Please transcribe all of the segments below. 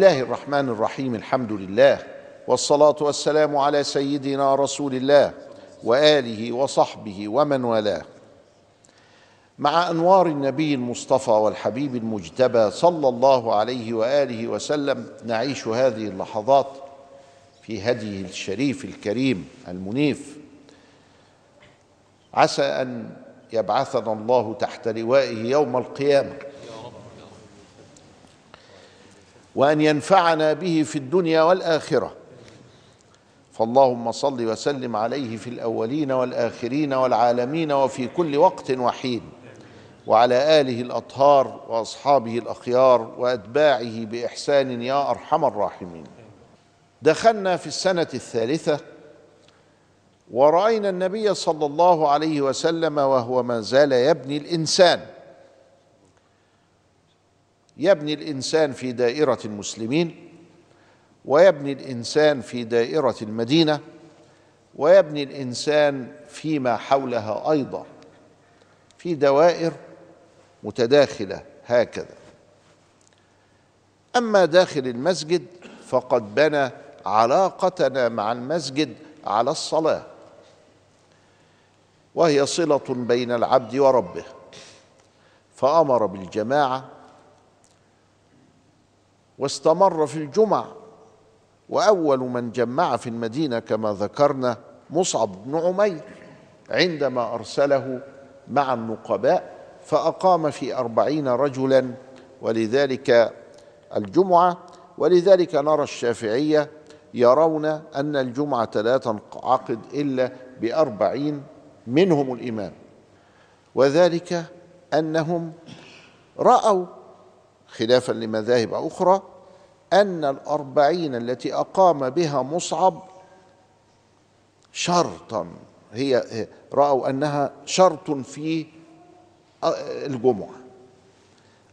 الله الرحمن الرحيم الحمد لله والصلاه والسلام على سيدنا رسول الله واله وصحبه ومن والاه مع انوار النبي المصطفى والحبيب المجتبى صلى الله عليه واله وسلم نعيش هذه اللحظات في هديه الشريف الكريم المنيف عسى ان يبعثنا الله تحت لوائه يوم القيامه وأن ينفعنا به في الدنيا والآخرة. فاللهم صل وسلم عليه في الأولين والآخرين والعالمين وفي كل وقت وحين وعلى آله الأطهار وأصحابه الأخيار وأتباعه بإحسان يا أرحم الراحمين. دخلنا في السنة الثالثة ورأينا النبي صلى الله عليه وسلم وهو ما زال يبني الإنسان. يبني الإنسان في دائرة المسلمين ويبني الإنسان في دائرة المدينة ويبني الإنسان فيما حولها أيضا في دوائر متداخلة هكذا. أما داخل المسجد فقد بنى علاقتنا مع المسجد على الصلاة وهي صلة بين العبد وربه فأمر بالجماعة واستمر في الجمع وأول من جمع في المدينة كما ذكرنا مصعب بن عمير عندما أرسله مع النقباء فأقام في أربعين رجلا. ولذلك الجمعة ولذلك نرى الشافعية يرون أن الجمعة لا تنعقد إلا بأربعين منهم الإمام. وذلك أنهم رأوا خلافا لمذاهب أخرى أن الأربعين التي أقام بها مصعب شرطا هي رأوا أنها شرط في الجمعة.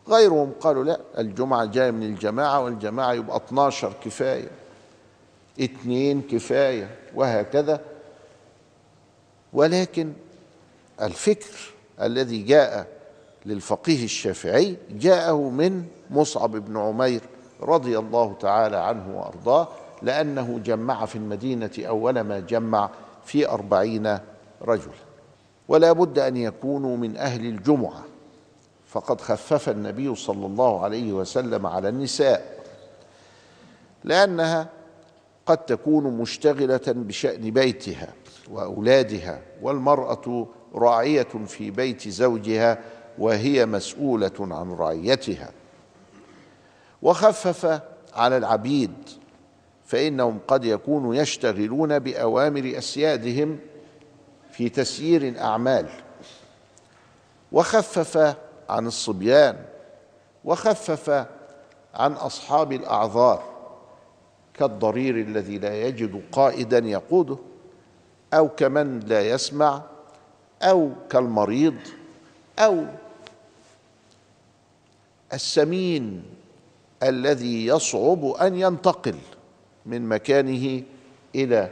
غيرهم قالوا لا الجمعة جاية من الجماعة والجماعة يبقى 12 كفاية اثنين كفاية وهكذا. ولكن الفكر الذي جاء للفقيه الشافعي جاءه من مصعب بن عمير رضي الله تعالى عنه وأرضاه لأنه جمع في المدينة أول ما جمع في أربعين رجلا. ولا بد أن يكونوا من أهل الجمعة. فقد خفف النبي صلى الله عليه وسلم على النساء لأنها قد تكون مشتغلة بشأن بيتها وأولادها والمرأة راعية في بيت زوجها وهي مسؤولة عن رعيتها. وخفف على العبيد فإنهم قد يكونوا يشتغلون بأوامر أسيادهم في تسيير الاعمال وخفف عن الصبيان وخفف عن أصحاب الأعذار كالضرير الذي لا يجد قائدا يقوده أو كمن لا يسمع أو كالمريض أو السمين الذي يصعب أن ينتقل من مكانه إلى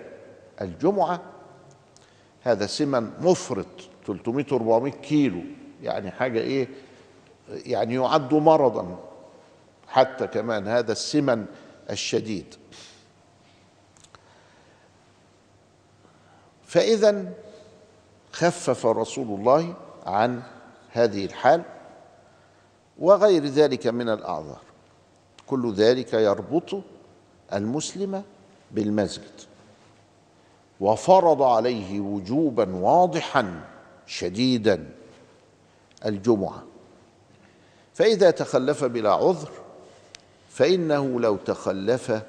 الجمعة. هذا سمن مفرط 300 400 كيلو يعني حاجة إيه؟ يعني يعد مرضا حتى كمان هذا السمن الشديد. فاذا خفف رسول الله عن هذه الحال. وغير ذلك من الأعذار. كل ذلك يربط المسلم بالمسجد. وفرض عليه وجوبا واضحا شديدا الجمعة. فإذا تخلف بلا عذر فإنه لو تخلف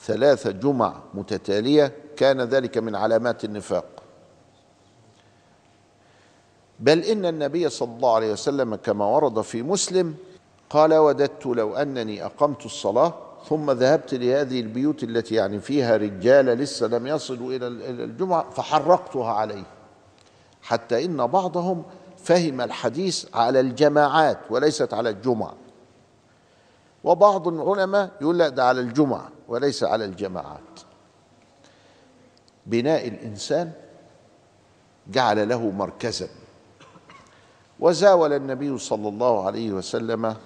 ثلاث جمع متتالية كان ذلك من علامات النفاق. بل إن النبي صلى الله عليه وسلم كما ورد في مسلم قال وددت لو أنني أقمت الصلاة ثم ذهبت لهذه البيوت التي يعني فيها رجال لسه لم يصلوا إلى الجمعة فحرقتها عليه حتى إن بعضهم فهم الحديث على الجماعات وليست على الجمعة. وبعض العلماء يقول لا ده على الجمعة وليس على الجماعات. بناء الإنسان جعل له مركزا. وزاول النبي صلى الله عليه وسلم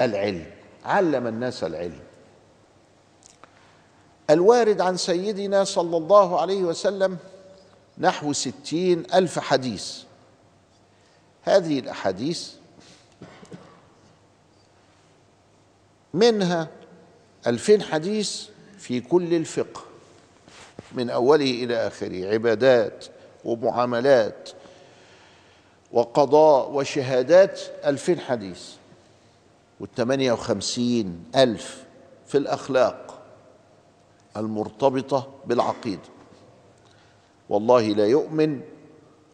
العلم علم الناس العلم. الوارد عن سيدنا صلى الله عليه وسلم نحو ستين ألف حديث. هذه الأحاديث منها ألفين حديث في كل الفقه من أوله إلى آخره عبادات ومعاملات وقضاء وشهادات ألفين حديث والثمانية وخمسين ألف في الأخلاق المرتبطة بالعقيدة. والله لا يؤمن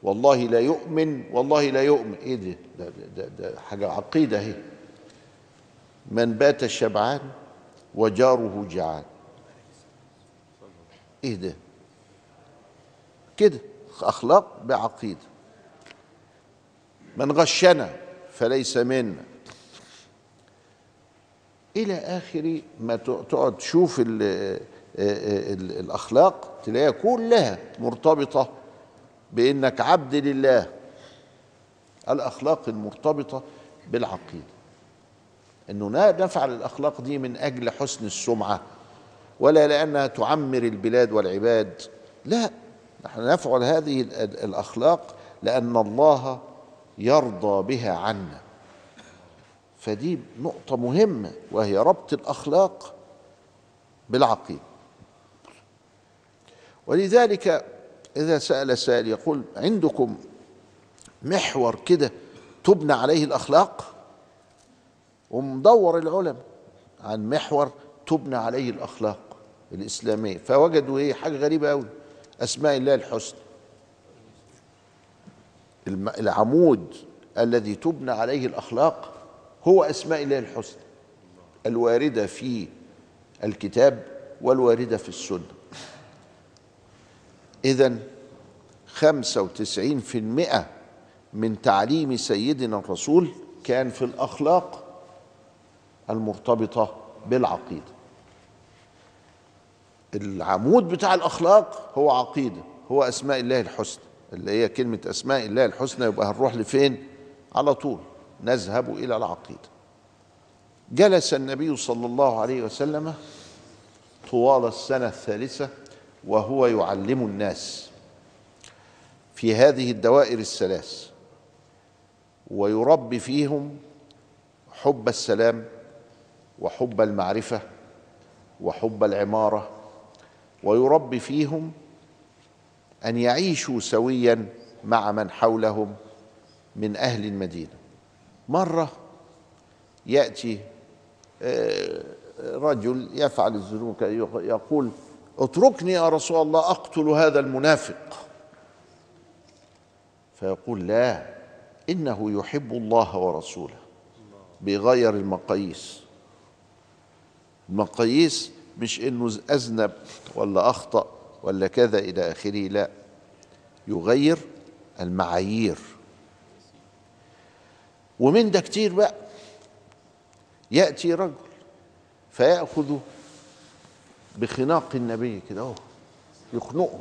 والله لا يؤمن والله لا يؤمن. إيه ده ده, ده, ده حاجة عقيدة أهي. من بات شبعان وجاره جعان. إيه ده؟ كده أخلاق بعقيدة. من غشنا فليس منا. إلى آخر ما تقعد تشوف ال ال الأخلاق تلاقيها كلها مرتبطة بإنك عبد لله. الأخلاق المرتبطة بالعقيدة. إنه نفعل الأخلاق دي من أجل حسن السمعة ولا لأنها تعمر البلاد والعباد. لا نحن نفعل هذه الأخلاق لأن الله يرضى بها عنا. فدي نقطة مهمة وهي ربط الأخلاق بالعقيدة. ولذلك إذا سأل سائل يقول عندكم محور كده تبنى عليه الأخلاق؟ ومدور العلماء عن محور تبنى عليه الأخلاق الإسلامية. فوجدوا إيه؟ حاجة غريبة قوي أسماء الله الحسنى. العمود الذي تبنى عليه الأخلاق هو أسماء الله الحسنى الواردة في الكتاب والواردة في السنة. اذا خمسة وتسعين في المئة من تعليم سيدنا الرسول كان في الأخلاق المرتبطة بالعقيدة. العمود بتاع الأخلاق هو عقيدة هو أسماء الله الحسنى. اللي هي كلمة أسماء الله الحسنى يبقى هنروح لفين؟ على طول نذهب إلى العقيدة. جلس النبي صلى الله عليه وسلم طوال السنة الثالثة وهو يعلم الناس في هذه الدوائر الثلاث ويربي فيهم حب السلام وحب المعرفة وحب العمارة ويربي فيهم أن يعيشوا سويا مع من حولهم من أهل المدينة. مرة يأتي رجل يفعل الذنوب يقول اتركني يا رسول الله أقتل هذا المنافق. فيقول لا إنه يحب الله ورسوله بيغير المقاييس. المقاييس مش إنه أذنب ولا أخطأ. ولا كذا إلى آخره؟ لا. يغير المعايير. ومن ده كتير بقى. يأتي رجل فيأخذ بخناق النبي كده أهو يخنقه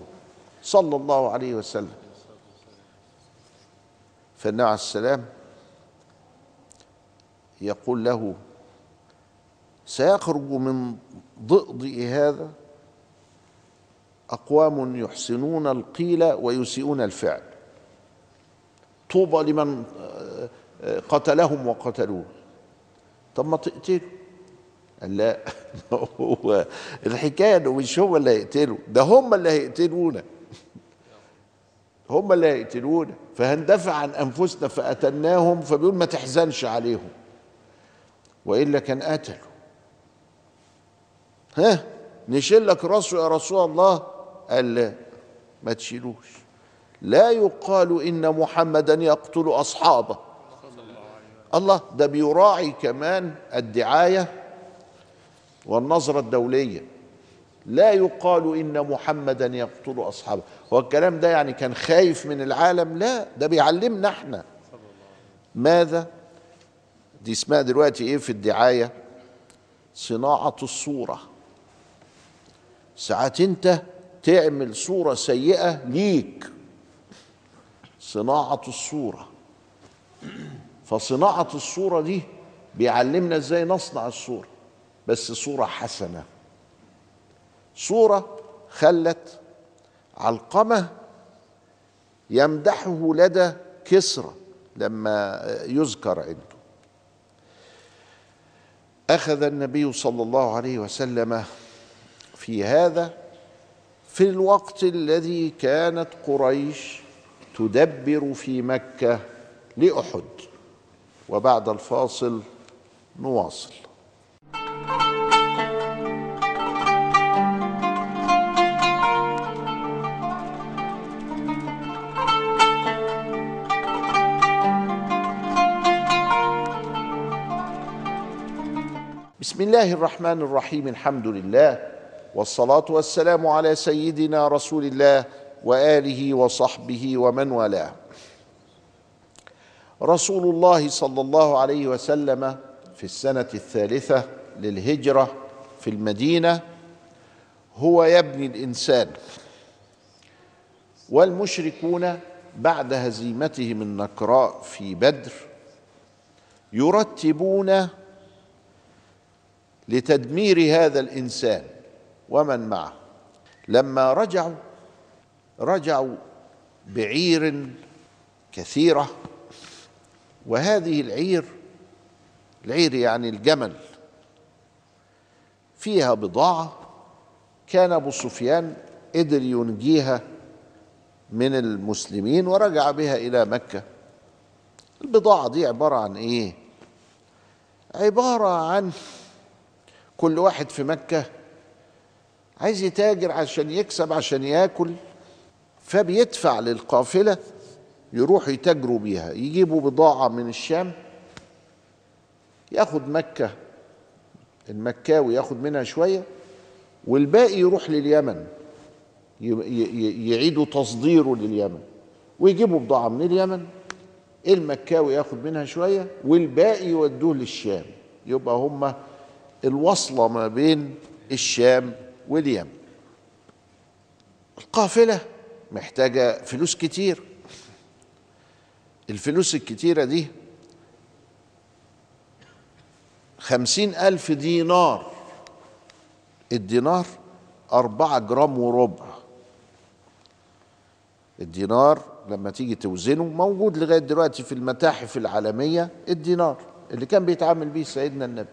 صلى الله عليه وسلم. فالنبي عليه السلام يقول له سيخرج من ضئضئ هذا أقوام يحسنون القيل ويسيئون الفعل. طوبى لمن قتلهم وقتلوه. طب ما تقتلوا. قال لا هو الحكاية إنه مش هم اللي هيقتلوا ده هم اللي هيقتلونا. هم اللي هيقتلونا. فهندفع عن أنفسنا فقتلناهم فبيقول ما تحزنش عليهم. وإلا كان قتلوا ها؟ نشيل لك راسه يا رسول الله. قال لا ما تشيلوش. لا يقال إن محمدا يقتل أصحابه. الله ده بيراعي كمان الدعاية والنظرة الدولية. لا يقال إن محمدا يقتل أصحابه. هو الكلام ده يعني كان خايف من العالم؟ لا ده بيعلمنا إحنا. ماذا؟ دي اسمها دلوقتي إيه في الدعاية؟ صناعة الصورة. ساعات أنت تعمل صورة سيئة ليك. صناعة الصورة. فصناعة الصورة دي بيعلمنا إزاي نصنع الصورة. بس صورة حسنة. صورة خلت علقمة يمدحه لدى كسرى لما يذكر عنده أخذ النبي صلى الله عليه وسلم في هذا في الوقت الذي كانت قريش تدبر في مكة لأحد. وبعد الفاصل نواصل. بسم الله الرحمن الرحيم. الحمد لله. والصلاة والسلام على سيدنا رسول الله وآله وصحبه ومن والاه. رسول الله صلى الله عليه وسلم في السنة الثالثة للهجرة في المدينة هو يبني الإنسان. والمشركون بعد هزيمتهم النكراء في بدر يرتبون لتدمير هذا الإنسان. ومن معه. لما رجعوا رجعوا بعير كثيرة وهذه العير العير يعني الجمل فيها بضاعة كان أبو سفيان قدر ينجيها من المسلمين ورجع بها إلى مكة. البضاعة دي عبارة عن إيه؟ عبارة عن كل واحد في مكة عايز يتاجر عشان يكسب عشان ياكل فبيدفع للقافلة يروحوا يتاجروا بيها. يجيبوا بضاعة من الشام ياخد مكة المكاوي ياخد منها شوية والباقي يروح لليمن يعيدوا تصديره لليمن ويجيبوا بضاعة من اليمن المكاوي ياخد منها شوية والباقي يودوه للشام. يبقى هم الوصلة ما بين الشام واليمن القافلة محتاجة فلوس كتير. الفلوس الكتيرة دي خمسين ألف دينار. الدينار أربعة جرام وربع. الدينار لما تيجي توزنه موجود لغاية دلوقتي في المتاحف العالمية الدينار اللي كان بيتعامل بيه سيدنا النبي.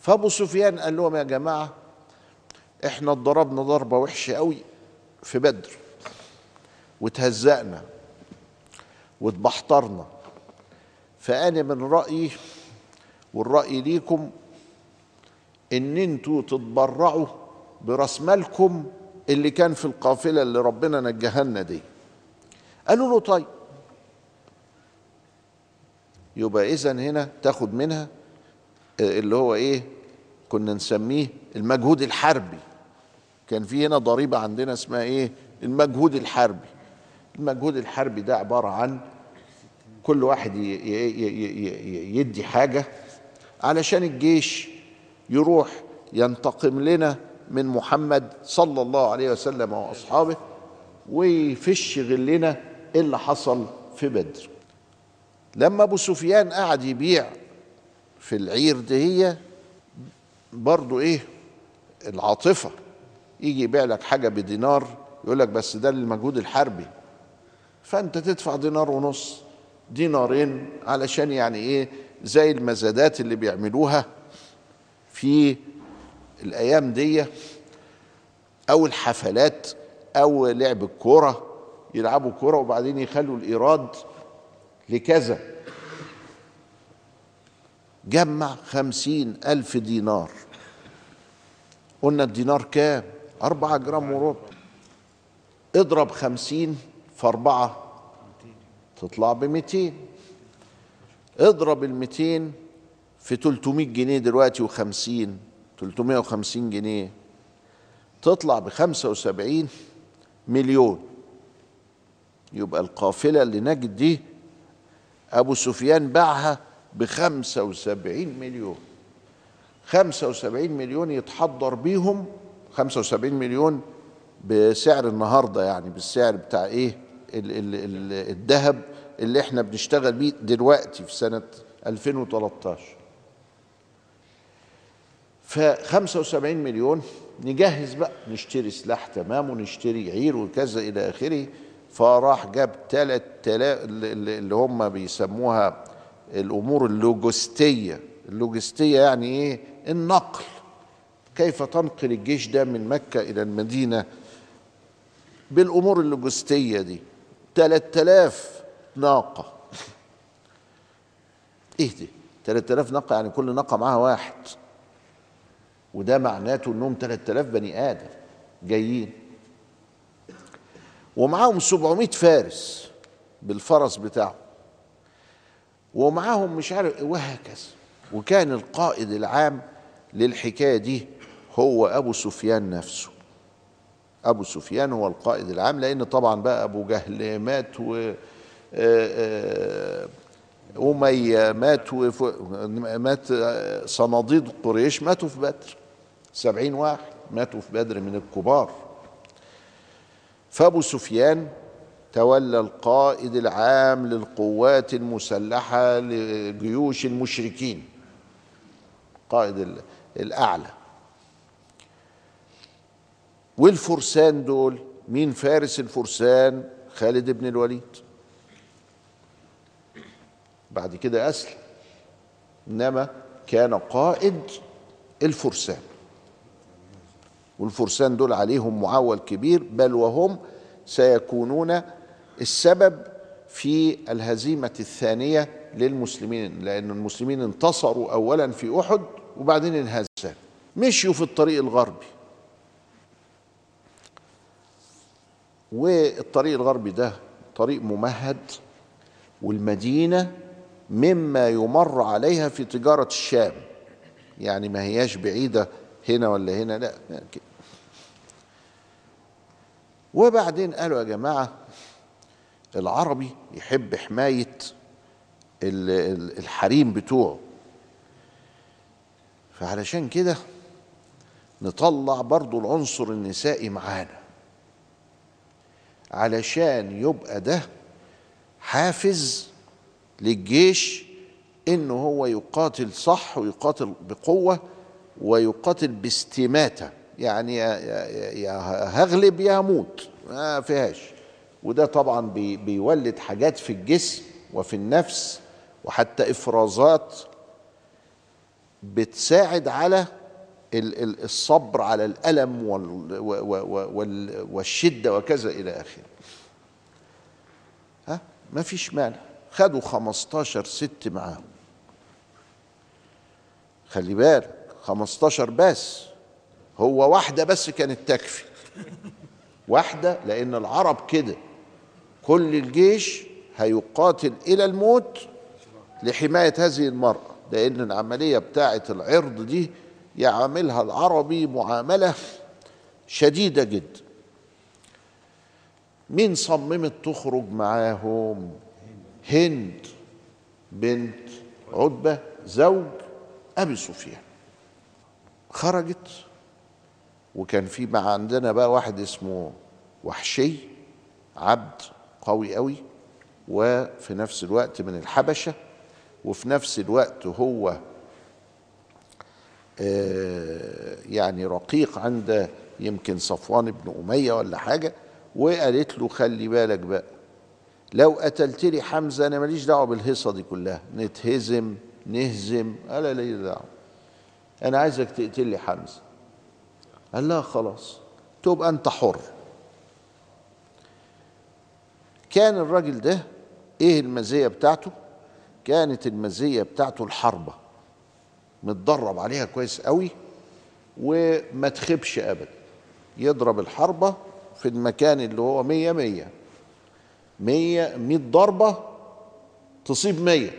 فأبو سفيان قال لهم يا جماعة إحنا اتضربنا ضربة وحشة قوي في بدر وتهزقنا واتبحترنا. فأنا من رأيي والرأي ليكم إن أنتوا تتبرعوا برأس مالكم اللي كان في القافلة اللي ربنا نجاها دي. قالوا له طيب. يبقى إذا هنا تاخد منها اللي هو إيه كنا نسميه المجهود الحربي. كان في هنا ضريبة عندنا اسمها إيه؟ المجهود الحربي. المجهود الحربي ده عبارة عن كل واحد يدي حاجة علشان الجيش يروح ينتقم لنا من محمد صلى الله عليه وسلم وأصحابه ويفش غلنا اللي حصل في بدر. لما أبو سفيان قعد يبيع في العير دهية برضو إيه؟ العاطفة. يجي يبيع لك حاجة بدينار يقول لك بس ده للمجهود الحربي. فأنت تدفع دينار ونص دينارين علشان يعني إيه؟ زي المزادات اللي بيعملوها في الأيام دي أو الحفلات أو لعب الكورة يلعبوا كورة وبعدين يخلوا الإيراد لكذا. جمع خمسين ألف دينار. قلنا الدينار كام؟ أربعة جرام وربع. اضرب خمسين في أربعة تطلع بميتين. اضرب الميتين في تلتمية جنيه دلوقتي وخمسين. تلتمية وخمسين جنيه. تطلع بخمسة وسبعين مليون. يبقى القافلة اللي نجد دي أبو سفيان باعها بخمسة وسبعين مليون. خمسة وسبعين مليون يتحضر بيهم خمسة وسبعين مليون بسعر النهاردة يعني بالسعر بتاع إيه؟ ال ال ال الذهب اللي إحنا بنشتغل بيه دلوقتي في سنة 2013 ف 75 مليون نجهز بقى نشتري سلاح تمام ونشتري عير وكذا إلى آخره. فراح جاب ثلاث اللي هم بيسموها الأمور اللوجستية. اللوجستية يعني إيه؟ النقل. كيف تنقل الجيش ده من مكة إلى المدينة بالأمور اللوجستية دي؟ 3000 ناقة. إيه دي؟ 3000 ناقة يعني كل ناقة معاها واحد. وده معناته إنهم 3000 بني آدم جايين. ومعاهم 700 فارس بالفرس بتاعه ومعاهم مش عارف وهكذا. وكان القائد العام للحكاية دي هو أبو سفيان نفسه. أبو سفيان هو القائد العام لأن طبعا بقى أبو جهل مات و أمية مات وف... مات صناديد قريش ماتوا في بدر. سبعين واحد ماتوا في بدر من الكبار. فأبو سفيان تولى القائد العام للقوات المسلحة لجيوش المشركين. قائد الأعلى. والفرسان دول مين فارس الفرسان؟ خالد بن الوليد. بعد كده أسلم إنما كان قائد الفرسان. والفرسان دول عليهم معول كبير بل وهم سيكونون السبب في الهزيمة الثانية للمسلمين لأن المسلمين انتصروا أولا في أحد وبعدين انهزموا مشيوا في الطريق الغربي. والطريق الغربي ده طريق ممهد والمدينة مما يمر عليها في تجارة الشام. يعني ما هياش بعيدة هنا ولا هنا لا كده. وبعدين قالوا يا جماعة العربي يحب حماية الحريم بتوعه. فعلشان كده نطلع برضو العنصر النسائي معانا. علشان يبقى ده حافز للجيش انه هو يقاتل صح ويقاتل بقوة ويقاتل باستماتة. يعني يا, هغلب يا هموت. ما فيهاش. وده طبعا بي بيولد حاجات في الجسم وفي النفس وحتى إفرازات بتساعد على الصبر على الألم والشدة وكذا إلى آخره. ها؟ ما فيش مانع. خدوا 15 ست معاهم. خلي بالك 15 بس. هو واحدة بس كانت تكفي. واحدة لأن العرب كده. كل الجيش هيقاتل إلى الموت لحماية هذه المرأة. لأن العملية بتاعة العرض دي يعاملها العربي معاملة شديدة جدا. مين صممت تخرج معاهم؟ هند بنت عتبة زوج أبي سفيان. خرجت وكان في مع عندنا بقى واحد اسمه وحشي عبد قوي قوي وفي نفس الوقت من الحبشة وفي نفس الوقت هو يعني رقيق عند يمكن صفوان بن أمية ولا حاجة وقالت له خلي بالك بقى لو قتلت لي حمزة أنا ماليش دعوة بالهيصة دي كلها نتهزم نهزم قال لي دعوة؟ أنا عايزك تقتل لي حمزة. قال لا خلاص تبقى أنت حر. كان الراجل ده إيه المزية بتاعته؟ كانت المزية بتاعته الحربة. متدرب عليها كويس قوي وما تخبش ابدا. يضرب الحربة في المكان اللي هو مية مية. مية مية ضربة تصيب مية.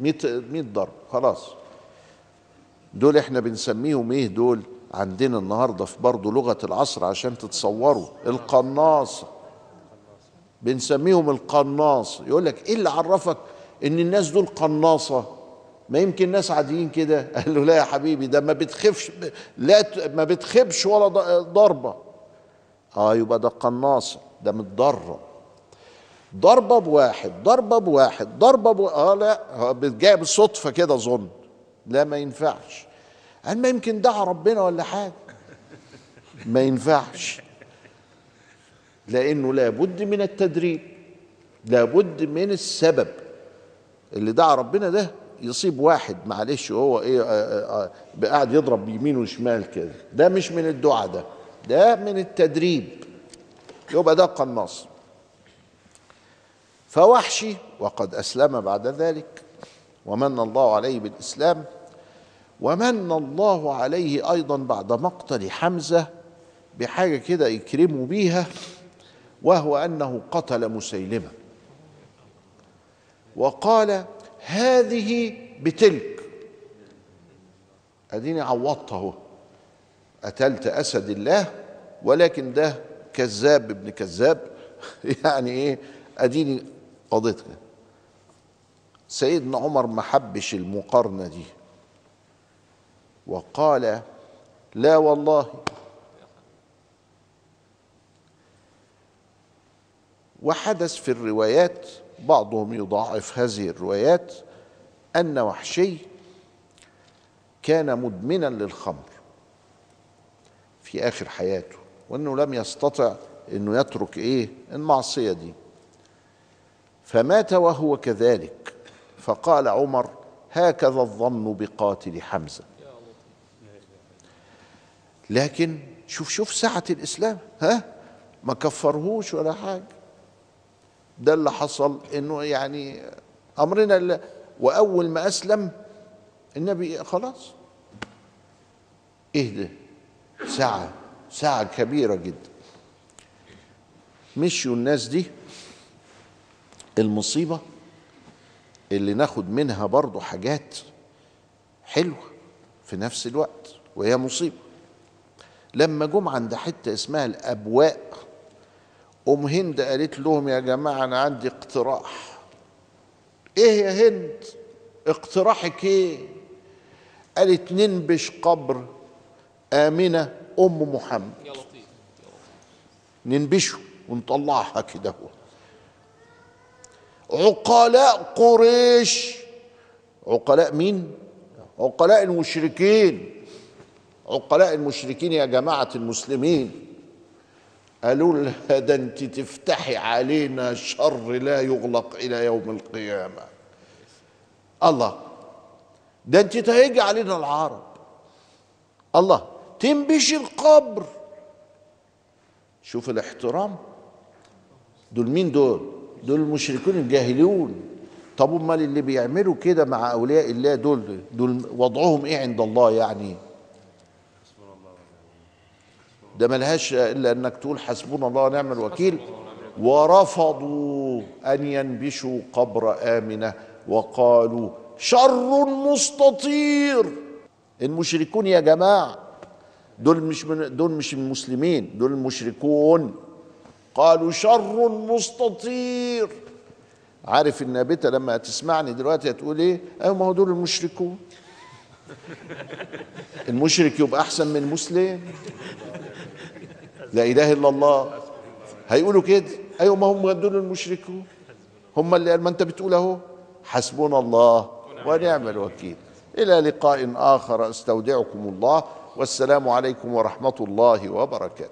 مية, مية ضربة خلاص. دول إحنا بنسميهم إيه دول؟ عندنا النهاردة في برضه لغة العصر عشان تتصوروا. القناصة. بنسميهم القناص يقول لك إيه اللي عرفك إن الناس دول قناصة؟ ما يمكن ناس عاديين كده؟ قال له لا يا حبيبي ده ما بتخفش لا ما بتخبش ولا ضربة. آه يبقى ده قناصة ده متدرب ضربة بواحد ضربة بواحد ضربة بو... آه لا جاية بالصدفه كده اظن لا ما ينفعش. قال ما يمكن دعا ربنا ولا حاجة. ما ينفعش. لأنه لابد من التدريب لابد من السبب. اللي دعا ربنا ده يصيب واحد معلش هو إيه آه، آه، آه، قاعد يضرب بيمين وشمال كده. ده مش من الدعاء ده ده من التدريب. يبقى ده قناص. فوحشي وقد أسلم بعد ذلك ومن الله عليه بالإسلام ومن الله عليه أيضا بعد مقتل حمزة بحاجة كده يكرموا بيها وهو أنه قتل مسيلمة. وقال هذه بتلك. أديني عوضت أهو. قتلت أسد الله ولكن ده كذاب ابن كذاب. يعني إيه؟ أديني قضيتها سيدنا عمر ما حبش المقارنة دي. وقال لا والله. وحدث في الروايات بعضهم يضاعف هذه الروايات أن وحشي كان مدمنا للخمر في آخر حياته وأنه لم يستطع إنه يترك إيه؟ المعصية دي. فمات وهو كذلك. فقال عمر هكذا الظن بقاتل حمزة. لكن شوف شوف سعه الإسلام ها؟ ما كفرهوش ولا حاجة. ده اللي حصل إنه يعني أمرنا اللي وأول ما أسلم النبي خلاص. ده؟ ساعة ساعة كبيرة جدا. مشوا الناس دي. المصيبة اللي ناخد منها برضو حاجات حلوة في نفس الوقت وهي مصيبة. لما جم عند حتة اسمها الأبواء أم هند قالت لهم يا جماعة أنا عندي اقتراح. إيه يا هند؟ اقتراحك إيه؟ قالت ننبش قبر آمنة أم محمد. يا لطيف ننبشه ونطلعها كده هو. عقلاء قريش. عقلاء مين؟ عقلاء المشركين. عقلاء المشركين يا جماعة المسلمين. قالوا لها ده أنت تفتحي علينا شر لا يغلق إلى يوم القيامة. الله ده أنت تهيجي علينا العرب. الله تنبشي القبر. شوف الاحترام. دول مين دول؟ دول المشركون الجاهلون طب أمال اللي بيعملوا كده مع أولياء الله دول دول وضعهم إيه عند الله يعني؟ ده ملهاش إلا أنك تقول حسبنا الله ونعم الوكيل. ورفضوا أن ينبشوا قبر آمنة وقالوا شر مستطير. المشركون يا جماعة دول مش من دول مش المسلمين دول المشركون قالوا شر مستطير. عارف النابته لما تسمعني دلوقتي هتقول إيه؟ أيوه ما هو دول المشركون. المشرك يبقى أحسن من المسلم؟ لا إله إلا الله. هيقولوا كده؟ أيوه ما هم دول المشركون. هم اللي ما أنت بتقول أهو. حسبنا الله ونعم الوكيل. إلى لقاء آخر. أستودعكم الله. والسلام عليكم ورحمة الله وبركاته.